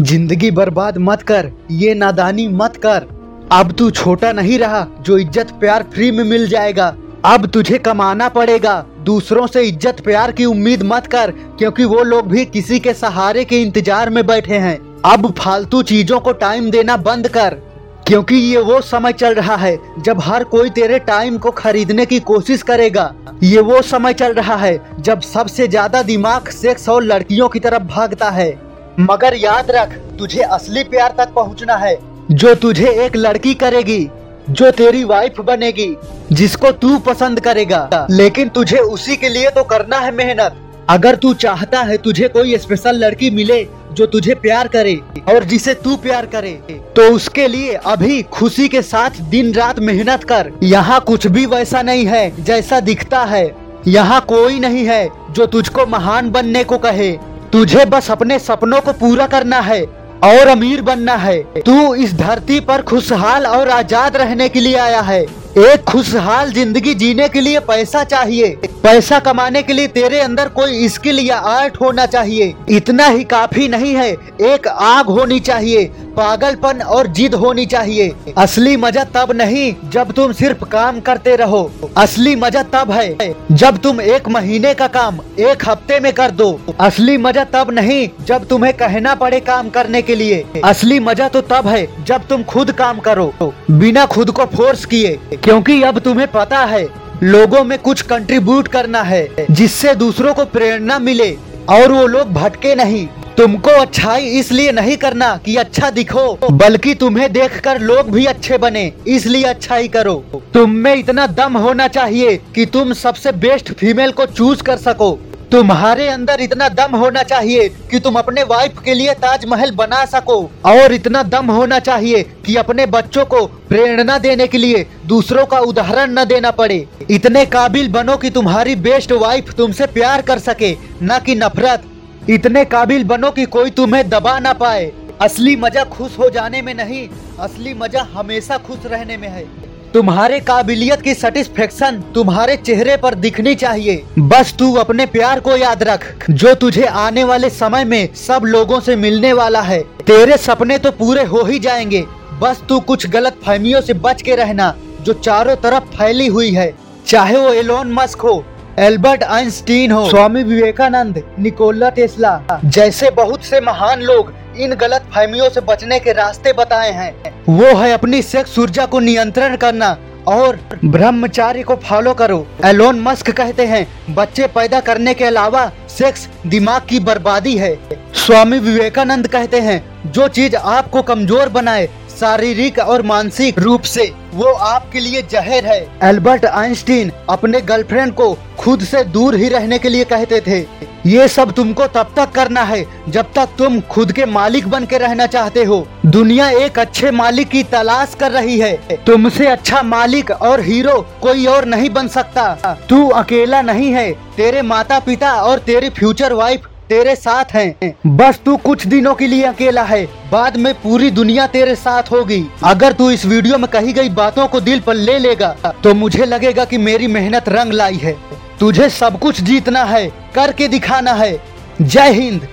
ज़िंदगी बर्बाद मत कर, ये नादानी मत कर। अब तू छोटा नहीं रहा, जो इज़्ज़त प्यार फ्री में मिल जाएगा। अब तुझे कमाना पड़ेगा। दूसरों से इज़्ज़त प्यार की उम्मीद मत कर, क्योंकि वो लोग भी किसी के सहारे के इंतज़ार में बैठे हैं। अब फालतू चीज़ों को टाइम देना बंद कर, क्योंकि ये वो समय चल रहा है, जब हर कोई तेरे टाइम को खरीदने की कोशिश करेगा। ये वो समय चल रहा है, जब सबसे ज़्यादा दिमाग सेक्स और लड़कियों की तरफ़ भागता है। मगर याद रख, तुझे असली प्यार तक पहुँचना है, जो तुझे एक लड़की करेगी, जो तेरी वाइफ बनेगी, जिसको तू पसंद करेगा। लेकिन तुझे उसी के लिए तो करना है मेहनत। अगर तू चाहता है तुझे कोई स्पेशल लड़की मिले, जो तुझे प्यार करे, और जिसे तू प्यार करे तो उसके लिए अभी खुशी के साथ दिन रात मेहनत कर। यहाँ कुछ भी वैसा नहीं है, जैसा दिखता है। यहाँ कोई नहीं है, जो तुझको महान बनने को कहे। तुझे बस अपने सपनों को पूरा करना है और अमीर बनना है। तू इस धरती पर खुशहाल और आज़ाद रहने के लिए आया है। एक खुशहाल ज़िंदगी जीने के लिए पैसा चाहिए। पैसा कमाने के लिए तेरे अंदर कोई स्किल या आर्ट होना चाहिए। इतना ही काफ़ी नहीं है, एक आग होनी चाहिए। पागलपन और जिद होनी चाहिए। असली मज़ा तब नहीं, जब तुम सिर्फ़ काम करते रहो। असली मज़ा तब है, जब तुम एक महीने का काम, एक हफ़्ते में कर दो। असली मज़ा तब नहीं, जब तुम्हें कहना पड़े काम करने के लिए। असली मज़ा तो तब है, जब तुम खुद काम करो। बिना खुद को फोर्स किए, क्योंकि अब तुम्हें पता है, लोगों में कुछ कंट्रीब्यूट करना है, जिससे दूसरों को प्रेरणा मिले, और वो लोग भटके नहीं। तुमको अच्छाई इसलिए नहीं करना कि अच्छा दिखो, बल्कि तुम्हें देखकर लोग भी अच्छे बने, इसलिए अच्छाई करो। तुम में इतना दम होना चाहिए कि तुम सबसे बेस्ट फीमेल को चूज़ कर सको। तुम्हारे अंदर इतना दम होना चाहिए कि तुम अपने वाइफ के लिए ताजमहल बना सको। और इतना दम होना चाहिए कि अपने बच्चों को प्रेरणा देने के लिए दूसरों का उदाहरण न देना पड़े। इतने काबिल बनो कि तुम्हारी बेस्ट वाइफ तुमसे प्यार कर सके, न कि नफरत। इतने काबिल बनो कि कोई तुम्हें दबा ना पाए। असली मज़ा खुश हो जाने में नहीं, असली मज़ा हमेशा खुश रहने में है। तुम्हारे काबिलियत की सेटिस्फेक्शन तुम्हारे चेहरे पर दिखनी चाहिए। बस तू अपने प्यार को याद रख, जो तुझे आने वाले समय में सब लोगों से मिलने वाला है। तेरे सपने तो पूरे हो ही जाएँगे। बस तू कुछ गलत फहमियों से बच के रहना, जो चारों तरफ़ फैली हुई है। चाहे वो एलोन मस्क हो एल्बर्ट आइंस्टीन हो। स्वामी विवेकानंद, निकोला टेस्ला, जैसे बहुत से महान लोग इन गलत फहमियों से बचने के रास्ते बताए हैं। वो है अपनी सेक्स ऊर्जा को नियंत्रण करना और ब्रह्मचारी को फॉलो करो। एलोन मस्क कहते हैं, बच्चे पैदा करने के अलावा सेक्स दिमाग की बर्बादी है। स्वामी विवेकानंद कहते हैं, जो चीज़ आपको कमज़ोर बनाए शारीरिक और मानसिक रूप से वो आपके लिए जहर है। एल्बर्ट आइंस्टीन अपने गर्लफ्रेंड को खुद से दूर ही रहने के लिए कहते थे। ये सब तुमको तब तक करना है जब तक तुम खुद के मालिक बन के रहना चाहते हो। दुनिया एक अच्छे मालिक की तलाश कर रही है। तुमसे अच्छा मालिक और हीरो कोई और नहीं बन सकता। तू अकेला नहीं है, तेरे माता पिता और तेरी फ्यूचर वाइफ तेरे साथ हैं। बस तू कुछ दिनों के लिए अकेला है। बाद में पूरी दुनिया तेरे साथ होगी। अगर तू इस वीडियो में कही गई बातों को दिल पर ले लेगा तो मुझे लगेगा कि मेरी मेहनत रंग लाई है। तुझे सब कुछ जीतना है, करके दिखाना है। जय हिंद।